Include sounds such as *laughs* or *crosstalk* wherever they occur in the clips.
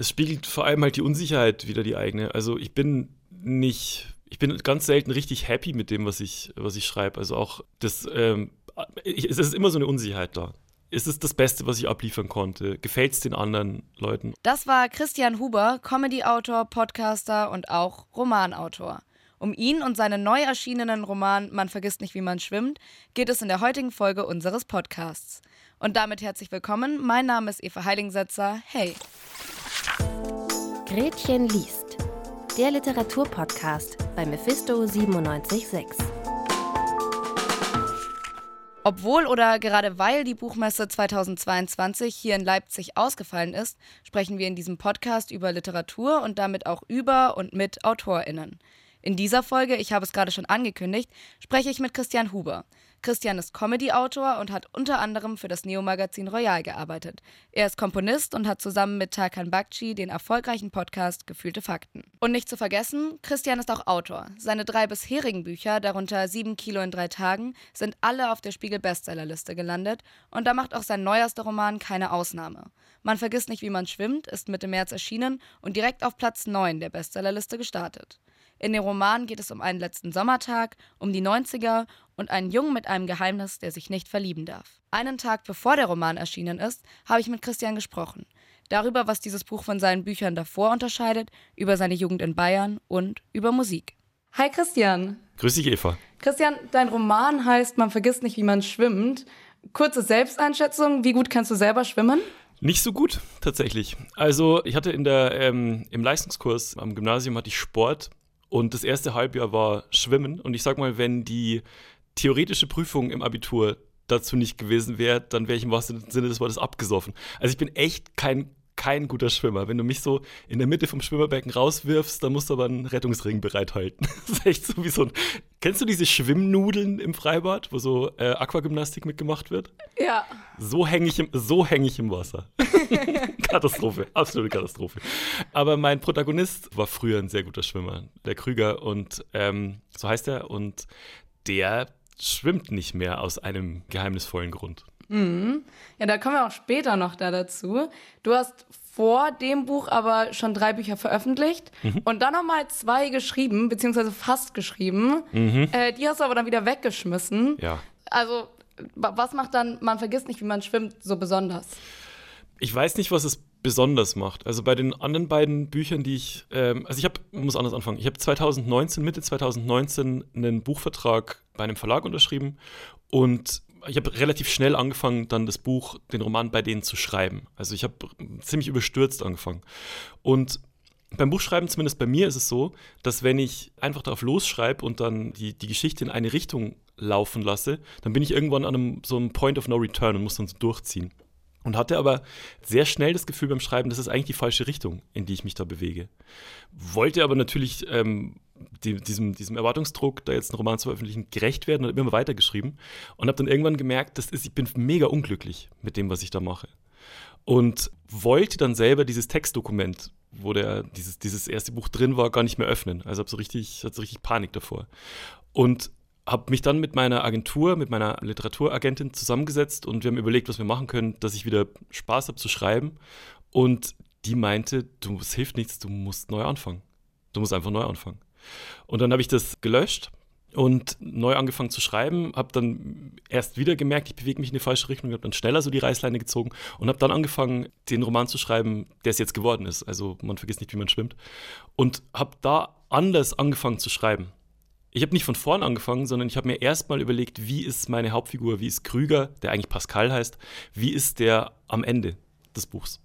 Es spiegelt vor allem halt die Unsicherheit wieder die eigene. Also ich bin nicht, ich bin ganz selten richtig happy mit dem, was ich, was ich schreibe. Also auch das, ähm, ich, es ist immer so eine Unsicherheit da. Ist es das Beste, was ich abliefern konnte? Gefällt es den anderen Leuten? Das war Christian Huber, Comedy-Autor, Podcaster und auch Romanautor. Um ihn und seinen neu erschienenen Roman Man vergisst nicht, wie man schwimmt, geht es in der heutigen Folge unseres Podcasts. Und damit herzlich willkommen. Mein Name ist Eva Heilingsetzer. Hey. Gretchen liest. Der Literaturpodcast bei Mephisto 976. Obwohl oder gerade weil die Buchmesse 2022 hier in Leipzig ausgefallen ist, sprechen wir in diesem Podcast über Literatur und damit auch über und mit AutorInnen. In dieser Folge, ich habe es gerade schon angekündigt, spreche ich mit Christian Huber. Christian ist Comedy-Autor und hat unter anderem für das Neo-Magazin Royal gearbeitet. Er ist Komponist und hat zusammen mit Tarkan Bakci den erfolgreichen Podcast Gefühlte Fakten. Und nicht zu vergessen, Christian ist auch Autor. Seine drei bisherigen Bücher, darunter Sieben Kilo in drei Tagen, sind alle auf der Spiegel-Bestsellerliste gelandet und da macht auch sein neuerster Roman keine Ausnahme. Man vergisst nicht, wie man schwimmt, ist Mitte März erschienen und direkt auf Platz 9 der Bestsellerliste gestartet. In dem Roman geht es um einen letzten Sommertag, um die 90er und einen Jungen mit einem Geheimnis, der sich nicht verlieben darf. Einen Tag bevor der Roman erschienen ist, habe ich mit Christian gesprochen. Darüber, was dieses Buch von seinen Büchern davor unterscheidet, über seine Jugend in Bayern und über Musik. Hi Christian. Grüß dich, Eva. Christian, dein Roman heißt Man vergisst nicht, wie man schwimmt. Kurze Selbsteinschätzung, wie gut kannst du selber schwimmen? Nicht so gut, tatsächlich. Also, ich hatte in der, ähm, im Leistungskurs am Gymnasium hatte ich Sport und das erste Halbjahr war Schwimmen. Und ich sag mal, wenn die theoretische Prüfung im Abitur dazu nicht gewesen wäre, dann wäre ich im wahrsten Sinne des Wortes abgesoffen. Also ich bin echt kein kein guter Schwimmer. Wenn du mich so in der Mitte vom Schwimmerbecken rauswirfst, dann musst du aber einen Rettungsring bereithalten. *laughs* Das ist echt so wie so ein. Kennst du diese Schwimmnudeln im Freibad, wo so äh, Aquagymnastik mitgemacht wird? Ja. So hänge ich, im, so häng ich im Wasser. *laughs* Katastrophe, absolute Katastrophe. Aber mein Protagonist war früher ein sehr guter Schwimmer, der Krüger, und ähm, so heißt er, und der schwimmt nicht mehr aus einem geheimnisvollen Grund. Mhm. Ja, da kommen wir auch später noch da dazu. Du hast vor dem Buch aber schon drei Bücher veröffentlicht mhm. und dann nochmal zwei geschrieben, beziehungsweise fast geschrieben. Mhm. Äh, die hast du aber dann wieder weggeschmissen. Ja. Also, was macht dann, man vergisst nicht, wie man schwimmt, so besonders? Ich weiß nicht, was es besonders macht. Also bei den anderen beiden Büchern, die ich, ähm, also ich habe, muss anders anfangen. Ich habe 2019, Mitte 2019 einen Buchvertrag bei einem Verlag unterschrieben und ich habe relativ schnell angefangen, dann das Buch, den Roman bei denen zu schreiben. Also ich habe ziemlich überstürzt angefangen. Und beim Buchschreiben, zumindest bei mir, ist es so, dass wenn ich einfach darauf losschreibe und dann die, die Geschichte in eine Richtung laufen lasse, dann bin ich irgendwann an einem so einem Point of No Return und muss dann so durchziehen. Und hatte aber sehr schnell das Gefühl beim Schreiben, das ist eigentlich die falsche Richtung, in die ich mich da bewege. Wollte aber natürlich ähm, die, diesem, diesem Erwartungsdruck, da jetzt einen Roman zu veröffentlichen, gerecht werden und immer weitergeschrieben. Und habe dann irgendwann gemerkt, das ist, ich bin mega unglücklich mit dem, was ich da mache. Und wollte dann selber dieses Textdokument, wo der, dieses, dieses erste Buch drin war, gar nicht mehr öffnen. Also habe so richtig, hatte so richtig Panik davor. Und habe mich dann mit meiner Agentur, mit meiner Literaturagentin zusammengesetzt und wir haben überlegt, was wir machen können, dass ich wieder Spaß habe zu schreiben. Und die meinte, du, es hilft nichts, du musst neu anfangen. Du musst einfach neu anfangen. Und dann habe ich das gelöscht und neu angefangen zu schreiben, habe dann erst wieder gemerkt, ich bewege mich in die falsche Richtung, habe dann schneller so die Reißleine gezogen und habe dann angefangen, den Roman zu schreiben, der es jetzt geworden ist. Also man vergisst nicht, wie man schwimmt. Und habe da anders angefangen zu schreiben. Ich habe nicht von vorn angefangen, sondern ich habe mir erstmal überlegt, wie ist meine Hauptfigur, wie ist Krüger, der eigentlich Pascal heißt, wie ist der am Ende des Buchs.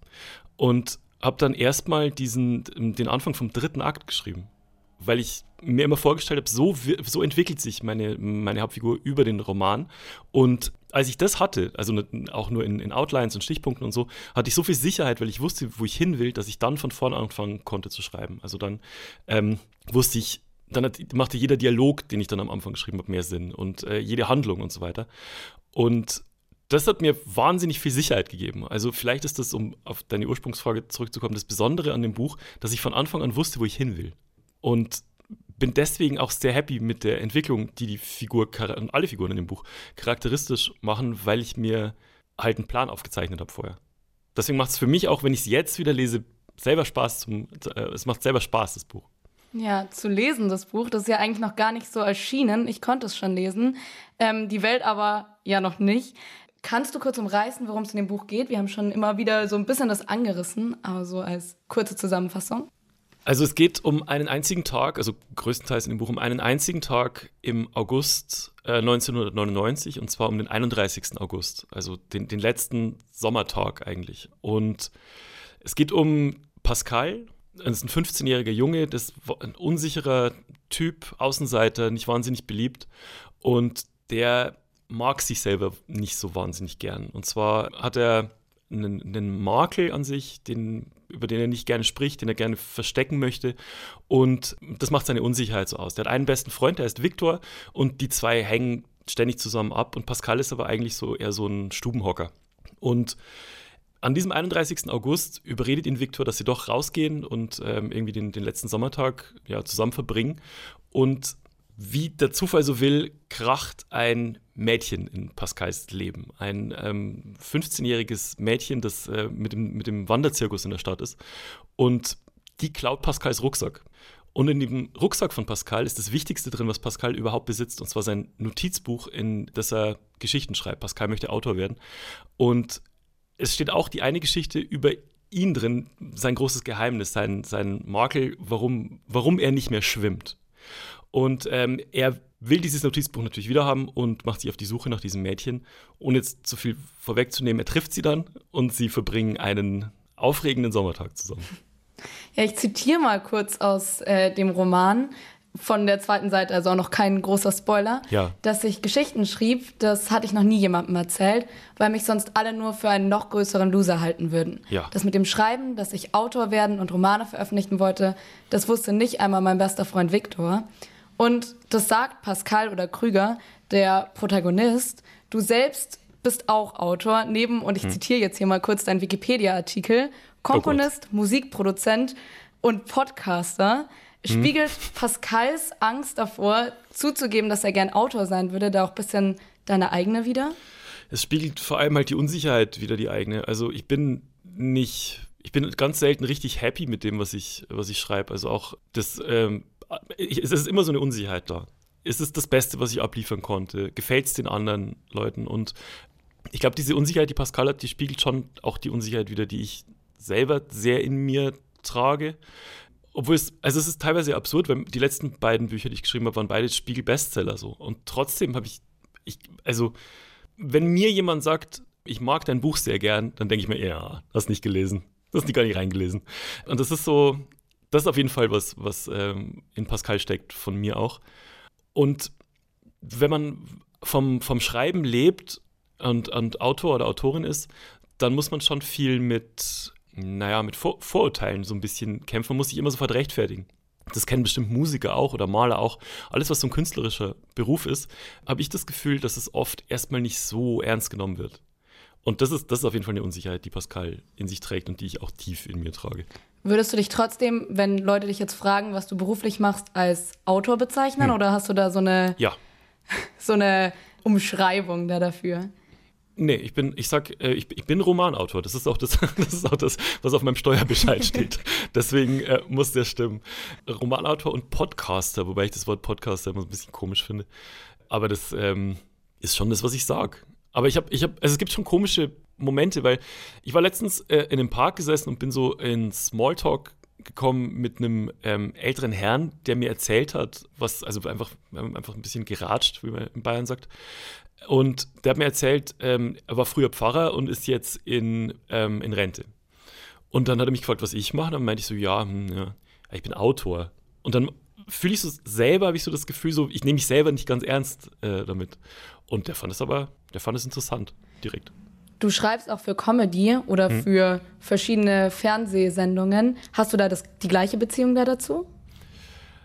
Und habe dann erstmal diesen, den Anfang vom dritten Akt geschrieben weil ich mir immer vorgestellt habe, so, so entwickelt sich meine, meine Hauptfigur über den Roman. Und als ich das hatte, also auch nur in, in, Outlines und Stichpunkten und so, hatte ich so viel Sicherheit, weil ich wusste, wo ich hin will, dass ich dann von vorne anfangen konnte zu schreiben. Also dann ähm, wusste ich, dann hat, machte jeder Dialog, den ich dann am Anfang geschrieben habe, mehr Sinn und äh, jede Handlung und so weiter. Und das hat mir wahnsinnig viel Sicherheit gegeben. Also vielleicht ist das, um auf deine Ursprungsfrage zurückzukommen, das Besondere an dem Buch, dass ich von Anfang an wusste, wo ich hin will. Und bin deswegen auch sehr happy mit der Entwicklung, die die Figur und alle Figuren in dem Buch charakteristisch machen, weil ich mir halt einen Plan aufgezeichnet habe vorher. Deswegen macht es für mich auch, wenn ich es jetzt wieder lese, selber Spaß zum, äh, es macht selber Spaß, das Buch. Ja, zu lesen, das Buch. Das ist ja eigentlich noch gar nicht so erschienen. Ich konnte es schon lesen. Ähm, die Welt aber ja noch nicht. Kannst du kurz umreißen, worum es in dem Buch geht? Wir haben schon immer wieder so ein bisschen das angerissen, aber so als kurze Zusammenfassung. Also es geht um einen einzigen Tag, also größtenteils in dem Buch um einen einzigen Tag im August äh, 1999 und zwar um den 31. August, also den, den letzten Sommertag eigentlich. Und es geht um Pascal, das ist ein 15-jähriger Junge, das ein unsicherer Typ, Außenseiter, nicht wahnsinnig beliebt und der mag sich selber nicht so wahnsinnig gern. Und zwar hat er einen, einen Makel an sich, den, über den er nicht gerne spricht, den er gerne verstecken möchte. Und das macht seine Unsicherheit so aus. Der hat einen besten Freund, der heißt Viktor, und die zwei hängen ständig zusammen ab. Und Pascal ist aber eigentlich so eher so ein Stubenhocker. Und an diesem 31. August überredet ihn Viktor, dass sie doch rausgehen und ähm, irgendwie den, den letzten Sommertag ja, zusammen verbringen. Und wie der Zufall so will, kracht ein Mädchen in Pascals Leben. Ein ähm, 15-jähriges Mädchen, das äh, mit, dem, mit dem Wanderzirkus in der Stadt ist. Und die klaut Pascals Rucksack. Und in dem Rucksack von Pascal ist das Wichtigste drin, was Pascal überhaupt besitzt, und zwar sein Notizbuch, in das er Geschichten schreibt. Pascal möchte Autor werden. Und es steht auch die eine Geschichte über ihn drin, sein großes Geheimnis, sein, sein Makel, warum, warum er nicht mehr schwimmt. Und ähm, er will dieses Notizbuch natürlich wieder haben und macht sich auf die Suche nach diesem Mädchen. Ohne jetzt zu viel vorwegzunehmen, er trifft sie dann und sie verbringen einen aufregenden Sommertag zusammen. Ja, ich zitiere mal kurz aus äh, dem Roman von der zweiten Seite, also auch noch kein großer Spoiler, ja. dass ich Geschichten schrieb, das hatte ich noch nie jemandem erzählt, weil mich sonst alle nur für einen noch größeren Loser halten würden. Ja. Das mit dem Schreiben, dass ich Autor werden und Romane veröffentlichen wollte, das wusste nicht einmal mein bester Freund Viktor. Und das sagt Pascal oder Krüger, der Protagonist. Du selbst bist auch Autor, neben, und ich hm. zitiere jetzt hier mal kurz deinen Wikipedia-Artikel, Komponist, oh Musikproduzent und Podcaster. Hm. Spiegelt. Pascals Angst davor, zuzugeben, dass er gern Autor sein würde, da auch ein bisschen deine eigene wieder? Es spiegelt vor allem halt die Unsicherheit wieder die eigene. Also ich bin nicht, ich bin ganz selten richtig happy mit dem, was ich, was ich schreibe. Also auch das ähm, es ist immer so eine Unsicherheit da. Ist es das Beste, was ich abliefern konnte? Gefällt es den anderen Leuten? Und ich glaube, diese Unsicherheit, die Pascal hat, die spiegelt schon auch die Unsicherheit wieder, die ich selber sehr in mir trage. Obwohl es, also es ist teilweise absurd, weil die letzten beiden Bücher, die ich geschrieben habe, waren beide Spiegel-Bestseller so. Und trotzdem habe ich, ich, also, wenn mir jemand sagt, ich mag dein Buch sehr gern, dann denke ich mir, ja, hast nicht gelesen. Hast nicht gar nicht reingelesen. Und das ist so, das ist auf jeden Fall was, was ähm, in Pascal steckt, von mir auch. Und wenn man vom, vom Schreiben lebt und, und Autor oder Autorin ist, dann muss man schon viel mit, naja, mit Vor Vorurteilen so ein bisschen kämpfen. Man muss sich immer sofort rechtfertigen. Das kennen bestimmt Musiker auch oder Maler auch. Alles, was so ein künstlerischer Beruf ist, habe ich das Gefühl, dass es oft erstmal nicht so ernst genommen wird. Und das ist, das ist auf jeden Fall eine Unsicherheit, die Pascal in sich trägt und die ich auch tief in mir trage. Würdest du dich trotzdem, wenn Leute dich jetzt fragen, was du beruflich machst, als Autor bezeichnen hm. oder hast du da so eine, ja. *laughs* so eine Umschreibung da dafür? Nee, ich bin, ich sag, äh, ich, ich bin Romanautor. Das ist auch das, *laughs* das ist auch das, was auf meinem Steuerbescheid *laughs* steht. Deswegen äh, muss der stimmen. Romanautor und Podcaster, wobei ich das Wort Podcaster immer ein bisschen komisch finde. Aber das ähm, ist schon das, was ich sage. Aber ich habe, ich habe, also es gibt schon komische Momente, weil ich war letztens äh, in einem Park gesessen und bin so in Smalltalk gekommen mit einem ähm, älteren Herrn, der mir erzählt hat, was, also einfach, einfach ein bisschen geratscht, wie man in Bayern sagt. Und der hat mir erzählt, ähm, er war früher Pfarrer und ist jetzt in, ähm, in Rente. Und dann hat er mich gefragt, was ich mache. Dann meinte ich so, ja, hm, ja ich bin Autor. Und dann fühle ich so selber, habe ich so das Gefühl, so, ich nehme mich selber nicht ganz ernst äh, damit. Und der fand es aber, der fand es interessant, direkt. Du schreibst auch für Comedy oder hm. für verschiedene Fernsehsendungen. Hast du da das, die gleiche Beziehung da dazu?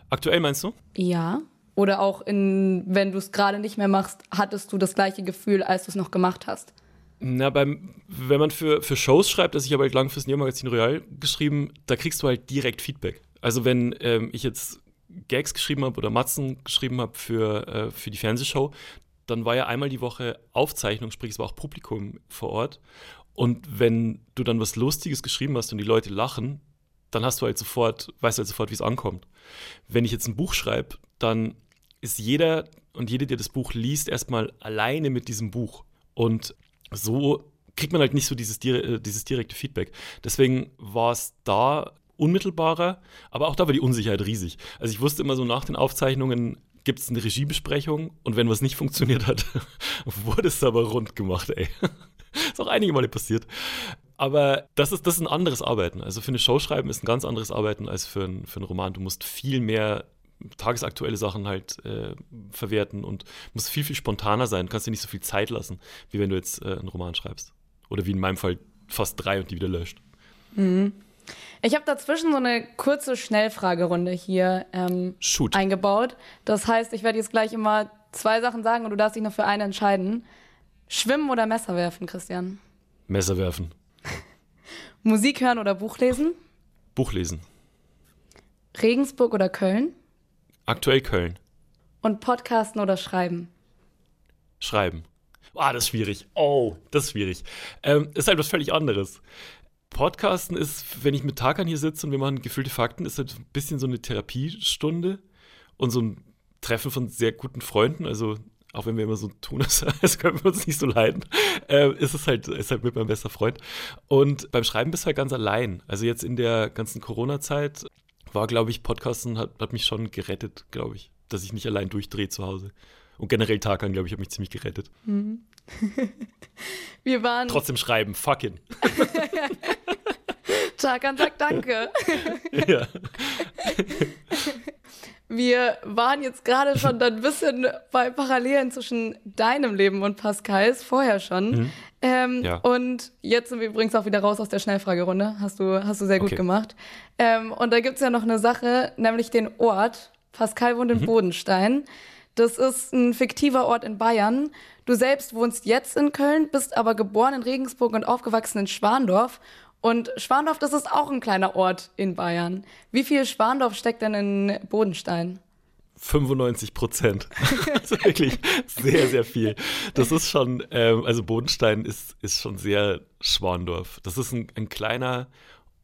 Aktuell meinst du? Ja. Oder auch in, wenn du es gerade nicht mehr machst, hattest du das gleiche Gefühl, als du es noch gemacht hast? Na, beim, wenn man für, für Shows schreibt, das ich habe halt lang fürs Neo-Magazin Royal geschrieben, da kriegst du halt direkt Feedback. Also wenn ähm, ich jetzt Gags geschrieben habe oder Matzen geschrieben habe für, äh, für die Fernsehshow, dann war ja einmal die Woche Aufzeichnung, sprich es war auch Publikum vor Ort. Und wenn du dann was Lustiges geschrieben hast und die Leute lachen, dann hast du halt sofort, weißt du halt sofort, wie es ankommt. Wenn ich jetzt ein Buch schreibe, dann ist jeder und jede, die das Buch liest, erstmal alleine mit diesem Buch. Und so kriegt man halt nicht so dieses, äh, dieses direkte Feedback. Deswegen war es da unmittelbarer, aber auch da war die Unsicherheit riesig. Also ich wusste immer so nach den Aufzeichnungen, gibt es eine Regiebesprechung und wenn was nicht funktioniert hat, *laughs* wurde es aber rund gemacht, ey. *laughs* ist auch einige Male passiert. Aber das ist, das ist ein anderes Arbeiten. Also für eine Show schreiben ist ein ganz anderes Arbeiten als für, ein, für einen Roman. Du musst viel mehr tagesaktuelle Sachen halt äh, verwerten und musst viel, viel spontaner sein. Du kannst dir nicht so viel Zeit lassen, wie wenn du jetzt äh, einen Roman schreibst. Oder wie in meinem Fall fast drei und die wieder löscht. Mhm. Ich habe dazwischen so eine kurze Schnellfragerunde hier ähm, eingebaut. Das heißt, ich werde jetzt gleich immer zwei Sachen sagen und du darfst dich noch für eine entscheiden. Schwimmen oder Messer werfen, Christian? Messer werfen. *laughs* Musik hören oder Buch lesen? Buch lesen. Regensburg oder Köln? Aktuell Köln. Und Podcasten oder Schreiben? Schreiben. Ah, das ist schwierig. Oh, das ist schwierig. Ähm, ist halt was völlig anderes. Podcasten ist, wenn ich mit Tarkan hier sitze und wir machen gefühlte Fakten, ist halt ein bisschen so eine Therapiestunde und so ein Treffen von sehr guten Freunden. Also auch wenn wir immer so tun, als, *laughs* als können wir uns nicht so leiden, äh, ist es halt, ist halt mit meinem bester Freund. Und beim Schreiben bist du halt ganz allein. Also jetzt in der ganzen Corona-Zeit war, glaube ich, Podcasten hat, hat mich schon gerettet, glaube ich, dass ich nicht allein durchdrehe zu Hause. Und generell Tarkan, glaube ich, hat mich ziemlich gerettet. Mhm. *laughs* Wir waren. Trotzdem schreiben, fucking. *laughs* Tarkan sagt Danke. ja. *laughs* Wir waren jetzt gerade schon ein bisschen bei Parallelen zwischen deinem Leben und Pascals, vorher schon. Mhm. Ähm, ja. Und jetzt sind wir übrigens auch wieder raus aus der Schnellfragerunde. Hast du, hast du sehr gut okay. gemacht. Ähm, und da gibt es ja noch eine Sache, nämlich den Ort. Pascal wohnt in mhm. Bodenstein. Das ist ein fiktiver Ort in Bayern. Du selbst wohnst jetzt in Köln, bist aber geboren in Regensburg und aufgewachsen in Schwandorf. Und Schwandorf, das ist auch ein kleiner Ort in Bayern. Wie viel Schwandorf steckt denn in Bodenstein? 95 Prozent. *laughs* also wirklich sehr, sehr viel. Das ist schon, ähm, also Bodenstein ist, ist schon sehr Schwandorf. Das ist ein, ein kleiner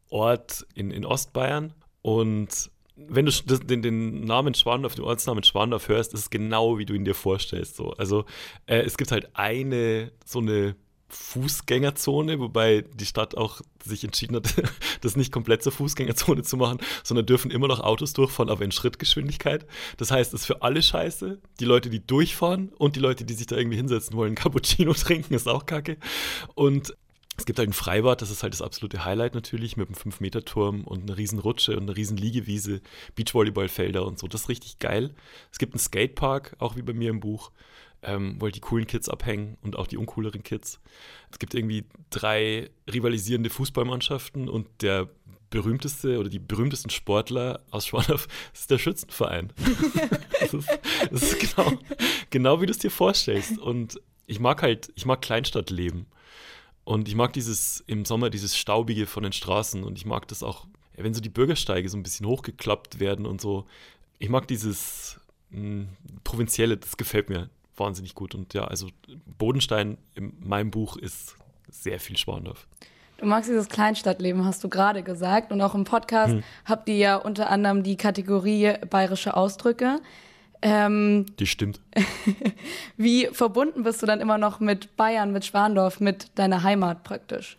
Ort in, in Ostbayern und wenn du den, den Namen Schwandorf, den Ortsnamen Schwandorf hörst, ist es genau, wie du ihn dir vorstellst. So. Also äh, es gibt halt eine, so eine Fußgängerzone, wobei die Stadt auch sich entschieden hat, *laughs* das nicht komplett zur Fußgängerzone zu machen, sondern dürfen immer noch Autos durchfahren, aber in Schrittgeschwindigkeit. Das heißt, es ist für alle scheiße. Die Leute, die durchfahren und die Leute, die sich da irgendwie hinsetzen wollen, *laughs* Cappuccino trinken, ist auch kacke. Und es gibt halt ein Freibad, das ist halt das absolute Highlight natürlich, mit einem 5-Meter-Turm und einer riesen Rutsche und einer riesen Liegewiese, Beachvolleyballfelder und so. Das ist richtig geil. Es gibt einen Skatepark, auch wie bei mir im Buch ähm, wo halt die coolen Kids abhängen und auch die uncooleren Kids. Es gibt irgendwie drei rivalisierende Fußballmannschaften und der berühmteste oder die berühmtesten Sportler aus Schwandorf *laughs* ist der Schützenverein. *laughs* das, ist, das ist, genau, genau wie du es dir vorstellst. Und ich mag halt, ich mag Kleinstadtleben. Und ich mag dieses im Sommer, dieses Staubige von den Straßen. Und ich mag das auch, wenn so die Bürgersteige so ein bisschen hochgeklappt werden und so. Ich mag dieses mh, hm, Provinzielle, das gefällt mir wahnsinnig gut. Und ja, also Bodenstein in meinem Buch ist sehr viel Schwandorf. Du magst dieses Kleinstadtleben, hast du gerade gesagt. Und auch im Podcast hm. habt ihr ja unter anderem die Kategorie bayerische Ausdrücke. Ähm, die stimmt. *laughs* wie verbunden bist du dann immer noch mit Bayern, mit Schwandorf, mit deiner Heimat praktisch?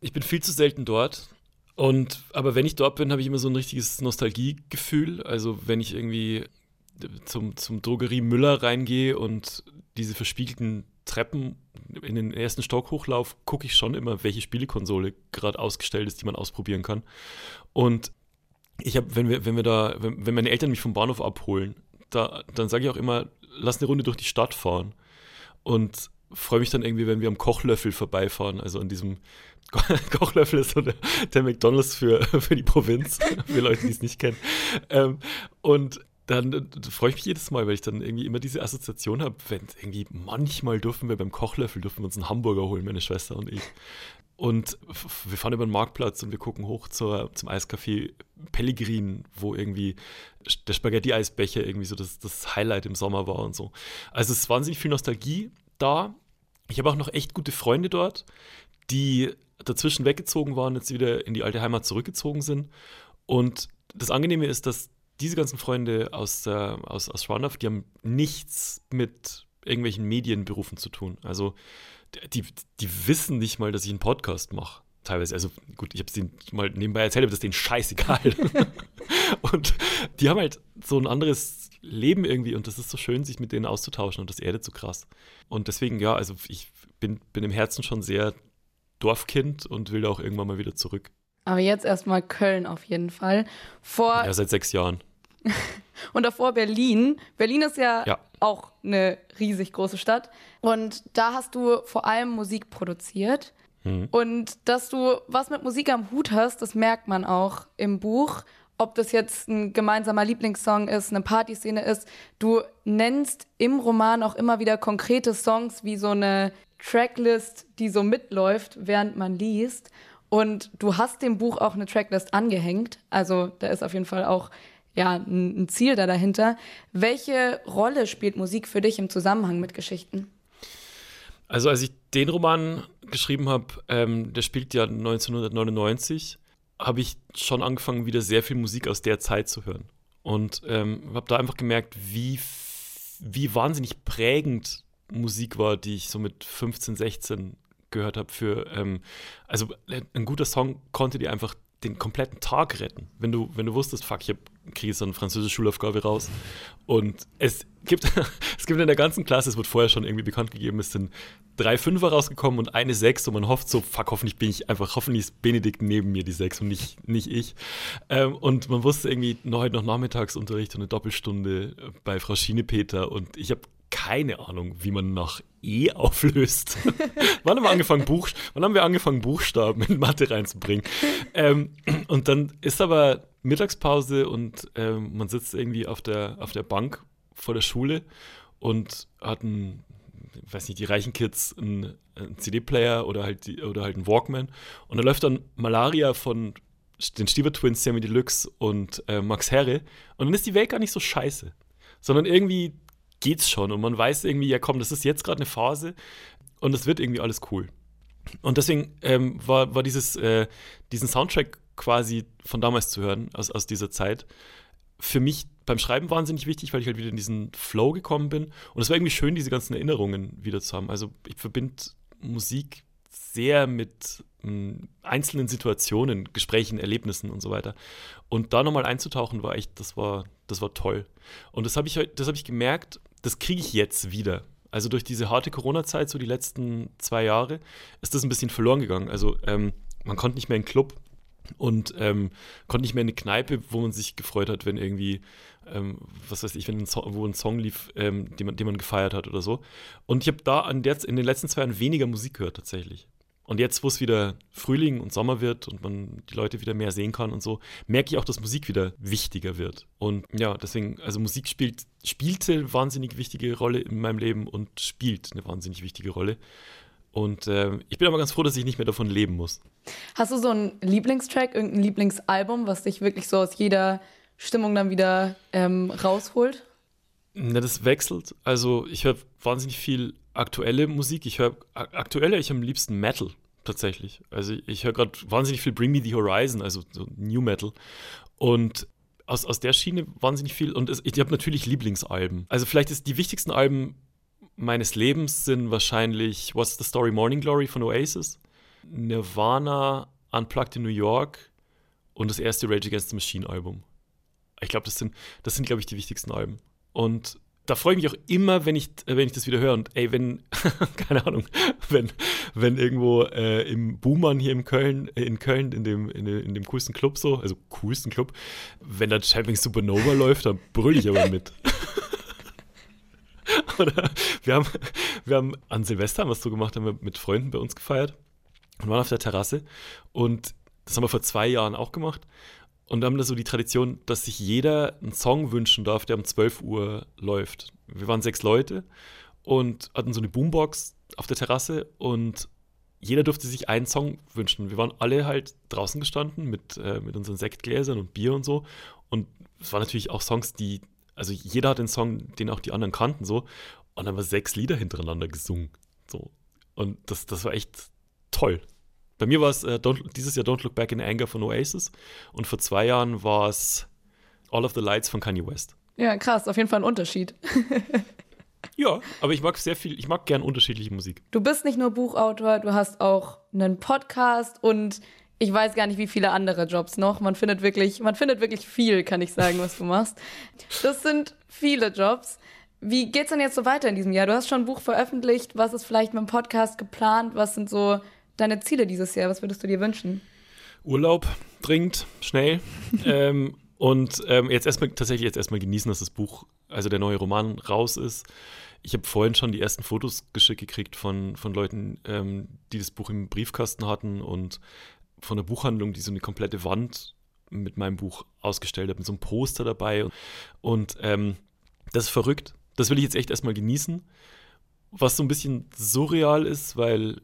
Ich bin viel zu selten dort. Und aber wenn ich dort bin, habe ich immer so ein richtiges Nostalgiegefühl. Also wenn ich irgendwie zum, zum Drogerie Müller reingehe und diese verspiegelten Treppen in den ersten Stock hochlaufe, gucke ich schon immer, welche Spielekonsole gerade ausgestellt ist, die man ausprobieren kann. Und ich habe, wenn wir, wenn wir da, wenn, wenn meine Eltern mich vom Bahnhof abholen, da, dann sage ich auch immer, lass eine Runde durch die Stadt fahren. Und freue mich dann irgendwie, wenn wir am Kochlöffel vorbeifahren. Also an diesem *laughs* Kochlöffel ist so der, der McDonalds für, *laughs* für die Provinz, *laughs* für Leute, die es nicht kennen. Ähm, und dann äh, freue ich mich jedes Mal, weil ich dann irgendwie immer diese Assoziation habe, wenn irgendwie manchmal dürfen wir beim Kochlöffel dürfen wir uns einen Hamburger holen, meine Schwester und ich. Und wir fahren über den Marktplatz und wir gucken hoch zur, zum Eiscafé Pellegrin, wo irgendwie der Spaghetti-Eisbecher irgendwie so das, das Highlight im Sommer war und so. Also es ist wahnsinnig viel Nostalgie da. Ich habe auch noch echt gute Freunde dort, die dazwischen weggezogen waren, jetzt wieder in die alte Heimat zurückgezogen sind. Und das Angenehme ist, dass diese ganzen Freunde aus, äh, aus, aus Schwandorf, die haben nichts mit irgendwelchen Medienberufen zu tun. Also die, die wissen nicht mal, dass ich einen Podcast mache. Teilweise, also gut, ich habe es denen mal nebenbei erzählt, aber das ist denen scheißegal. *laughs* und die haben halt so ein anderes Leben irgendwie und das ist so schön, sich mit denen auszutauschen und das erdet so krass. Und deswegen, ja, also ich bin, bin im Herzen schon sehr Dorfkind und will da auch irgendwann mal wieder zurück. Aber jetzt erstmal Köln auf jeden Fall. Vor ja, seit sechs Jahren. *laughs* und davor Berlin. Berlin ist ja, ja, auch eine riesig große Stadt. Und da hast du vor allem Musik produziert. Mhm. Und dass du was mit Musik am Hut hast, das merkt man auch im Buch. Ob das jetzt ein gemeinsamer Lieblingssong ist, eine Partyszene ist. Du nennst im Roman auch immer wieder konkrete Songs wie so eine Tracklist, die so mitläuft, während man liest. Und du hast dem Buch auch eine Tracklist angehängt. Also da ist auf jeden Fall auch ja, ein Ziel da dahinter. Welche Rolle spielt Musik für dich im Zusammenhang mit Geschichten? Also als ich den Roman geschrieben habe, ähm, der spielt ja 1999, habe ich schon angefangen, wieder sehr viel Musik aus der Zeit zu hören. Und ähm, habe da einfach gemerkt, wie, wie wahnsinnig prägend Musik war, die ich so mit 15, 16 gehört habe für, ähm, also ein guter Song konnte dir einfach den kompletten Tag retten. Wenn du, wenn du wusstest, fuck, ich kriege jetzt eine französische Schulaufgabe raus. Und es gibt, *laughs* es gibt in der ganzen Klasse, es wird vorher schon irgendwie bekannt gegeben, es sind drei Fünfer rausgekommen und eine Sechs und man hofft so, fuck, hoffentlich bin ich einfach, hoffentlich ist Benedikt neben mir die Sechs und nicht, nicht ich. Ähm, und man wusste irgendwie noch heute noch Nachmittagsunterricht und eine Doppelstunde bei Frau Schienepeter und ich habe keine Ahnung, wie man nach E auflöst. *laughs* wann, haben wir angefangen, Buch, wann haben wir angefangen, Buchstaben in Mathe reinzubringen? Ähm, und dann ist aber Mittagspause und ähm, man sitzt irgendwie auf der, auf der Bank vor der Schule und hat einen, weiß nicht, die reichen Kids einen, CD-Player oder halt oder halt einen Walkman. Und da läuft dann Malaria von den Stieber Twins, Sammy Deluxe und äh, Max Herre. Und dann ist die Welt gar nicht so scheiße. Sondern irgendwie geht's schon. Und man weiß irgendwie, ja komm, das ist jetzt gerade eine Phase und es wird irgendwie alles cool. Und deswegen ähm, war, war dieses, äh, diesen Soundtrack quasi von damals zu hören, aus, aus dieser Zeit, für mich beim Schreiben wahnsinnig wichtig, weil ich halt wieder in diesen Flow gekommen bin. Und es war irgendwie schön, diese ganzen Erinnerungen wieder zu haben. Also ich verbinde Musik sehr mit hm, einzelnen Situationen, Gesprächen, Erlebnissen und so weiter. Und da nochmal einzutauchen, war echt, das war, das war toll. Und das habe ich, hab ich gemerkt, das kriege ich jetzt wieder. Also durch diese harte Corona-Zeit, so die letzten zwei Jahre, ist das ein bisschen verloren gegangen. Also ähm, man konnte nicht mehr in den Club und ähm, konnte nicht mehr in eine Kneipe, wo man sich gefreut hat, wenn irgendwie, ähm, was weiß ich, wenn ein Song, wo ein Song lief, ähm, den, man, den man gefeiert hat oder so. Und ich habe da an der, in den letzten zwei Jahren weniger Musik gehört tatsächlich. Und jetzt, wo es wieder Frühling und Sommer wird und man die Leute wieder mehr sehen kann und so, merke ich auch, dass Musik wieder wichtiger wird. Und ja, deswegen, also Musik spielt, spielte eine wahnsinnig wichtige Rolle in meinem Leben und spielt eine wahnsinnig wichtige Rolle. Und äh, ich bin aber ganz froh, dass ich nicht mehr davon leben muss. Hast du so einen Lieblingstrack, irgendein Lieblingsalbum, was dich wirklich so aus jeder Stimmung dann wieder ähm, rausholt? Na, das wechselt. Also ich höre wahnsinnig viel aktuelle Musik. Ich höre aktuelle, ich am liebsten Metal tatsächlich. Also ich höre gerade wahnsinnig viel Bring Me the Horizon, also so New Metal. Und aus, aus der Schiene wahnsinnig viel. Und es, ich habe natürlich Lieblingsalben. Also vielleicht ist die wichtigsten Alben meines Lebens sind wahrscheinlich What's the Story Morning Glory von Oasis, Nirvana Unplugged in New York und das erste Rage Against the Machine Album. Ich glaube, das sind, das sind, glaube ich, die wichtigsten Alben. Und da freue ich mich auch immer, wenn ich, wenn ich das wieder höre. Und ey, wenn, *laughs* keine Ahnung, wenn, wenn irgendwo äh, im Buhmann hier in Köln, äh, in Köln, in dem, in, in, dem coolsten Club so, also coolsten Club, wenn da Champions Supernova *laughs* läuft, dann brülle ich aber mit. Oder wir haben, wir haben an Silvester haben wir so gemacht, haben wir mit Freunden bei uns gefeiert und waren auf der Terrasse. Und das haben wir vor zwei Jahren auch gemacht. Und haben da so die Tradition, dass sich jeder einen Song wünschen darf, der um 12 Uhr läuft. Wir waren sechs Leute und hatten so eine Boombox auf der Terrasse und jeder durfte sich einen Song wünschen. Wir waren alle halt draußen gestanden mit, äh, mit unseren Sektgläsern und Bier und so. Und es waren natürlich auch Songs, die, also jeder hat den Song, den auch die anderen kannten, so. Und dann haben wir sechs Lieder hintereinander gesungen. So. Und das, das war echt toll. Bei mir war es äh, dieses Jahr Don't Look Back in Anger von Oasis und vor zwei Jahren war es All of the Lights von Kanye West. Ja, krass, auf jeden Fall ein Unterschied. *laughs* ja, aber ich mag sehr viel, ich mag gern unterschiedliche Musik. Du bist nicht nur Buchautor, du hast auch einen Podcast und ich weiß gar nicht, wie viele andere Jobs noch. Man findet wirklich, man findet wirklich viel, kann ich sagen, was du machst. Das sind viele Jobs. Wie geht's denn jetzt so weiter in diesem Jahr? Du hast schon ein Buch veröffentlicht. Was ist vielleicht mit dem Podcast geplant? Was sind so deine Ziele dieses Jahr? Was würdest du dir wünschen? Urlaub, dringend, schnell. *laughs* ähm, und ähm, jetzt erstmal tatsächlich jetzt erstmal genießen, dass das Buch, also der neue Roman, raus ist. Ich habe vorhin schon die ersten Fotos geschickt gekriegt von, von Leuten, ähm, die das Buch im Briefkasten hatten und von der Buchhandlung, die so eine komplette Wand mit meinem Buch ausgestellt hat, mit so einem Poster dabei. Und ähm, das ist verrückt. Das will ich jetzt echt erstmal genießen. Was so ein bisschen surreal ist, weil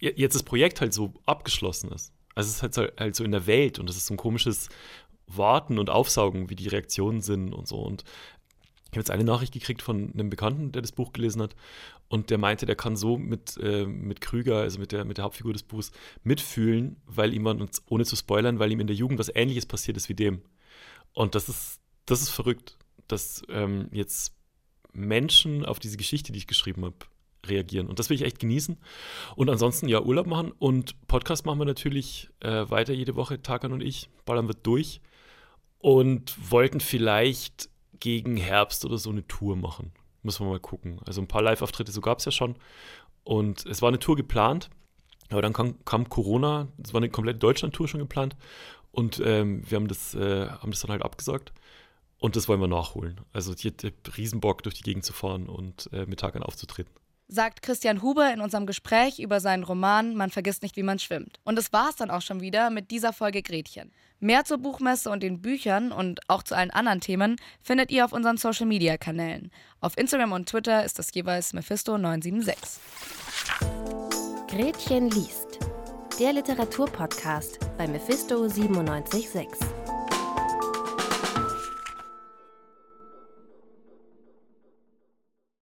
jetzt das Projekt halt so abgeschlossen ist. Also es ist halt, halt so in der Welt und es ist so ein komisches Warten und Aufsaugen, wie die Reaktionen sind und so. Und ich habe jetzt eine Nachricht gekriegt von einem Bekannten, der das Buch gelesen hat. Und der meinte, der kann so mit, äh, mit Krüger, also mit der, mit der Hauptfigur des Buchs, mitfühlen, weil ihm, ohne zu spoilern, weil ihm in der Jugend was Ähnliches passiert ist wie dem. Und das ist, das ist verrückt, dass ähm, jetzt Menschen auf diese Geschichte, die ich geschrieben habe, reagieren. Und das will ich echt genießen. Und ansonsten ja Urlaub machen und Podcast machen wir natürlich äh, weiter jede Woche, Takan und ich, ballern wir durch und wollten vielleicht gegen Herbst oder so eine Tour machen. Müssen wir mal gucken. Also ein paar Live-Auftritte, so gab es ja schon. Und es war eine Tour geplant, aber dann kam, kam Corona, es war eine komplette Deutschland-Tour schon geplant. Und ähm, wir haben das, äh, haben das dann halt abgesagt. Und das wollen wir nachholen. Also hier der Riesenbock durch die Gegend zu fahren und äh, mit Tag an aufzutreten sagt Christian Huber in unserem Gespräch über seinen Roman Man vergisst nicht, wie man schwimmt. Und das war es dann auch schon wieder mit dieser Folge Gretchen. Mehr zur Buchmesse und den Büchern und auch zu allen anderen Themen findet ihr auf unseren Social Media Kanälen. Auf Instagram und Twitter ist das jeweils Mephisto976. Gretchen liest. Der Literaturpodcast bei Mephisto 976.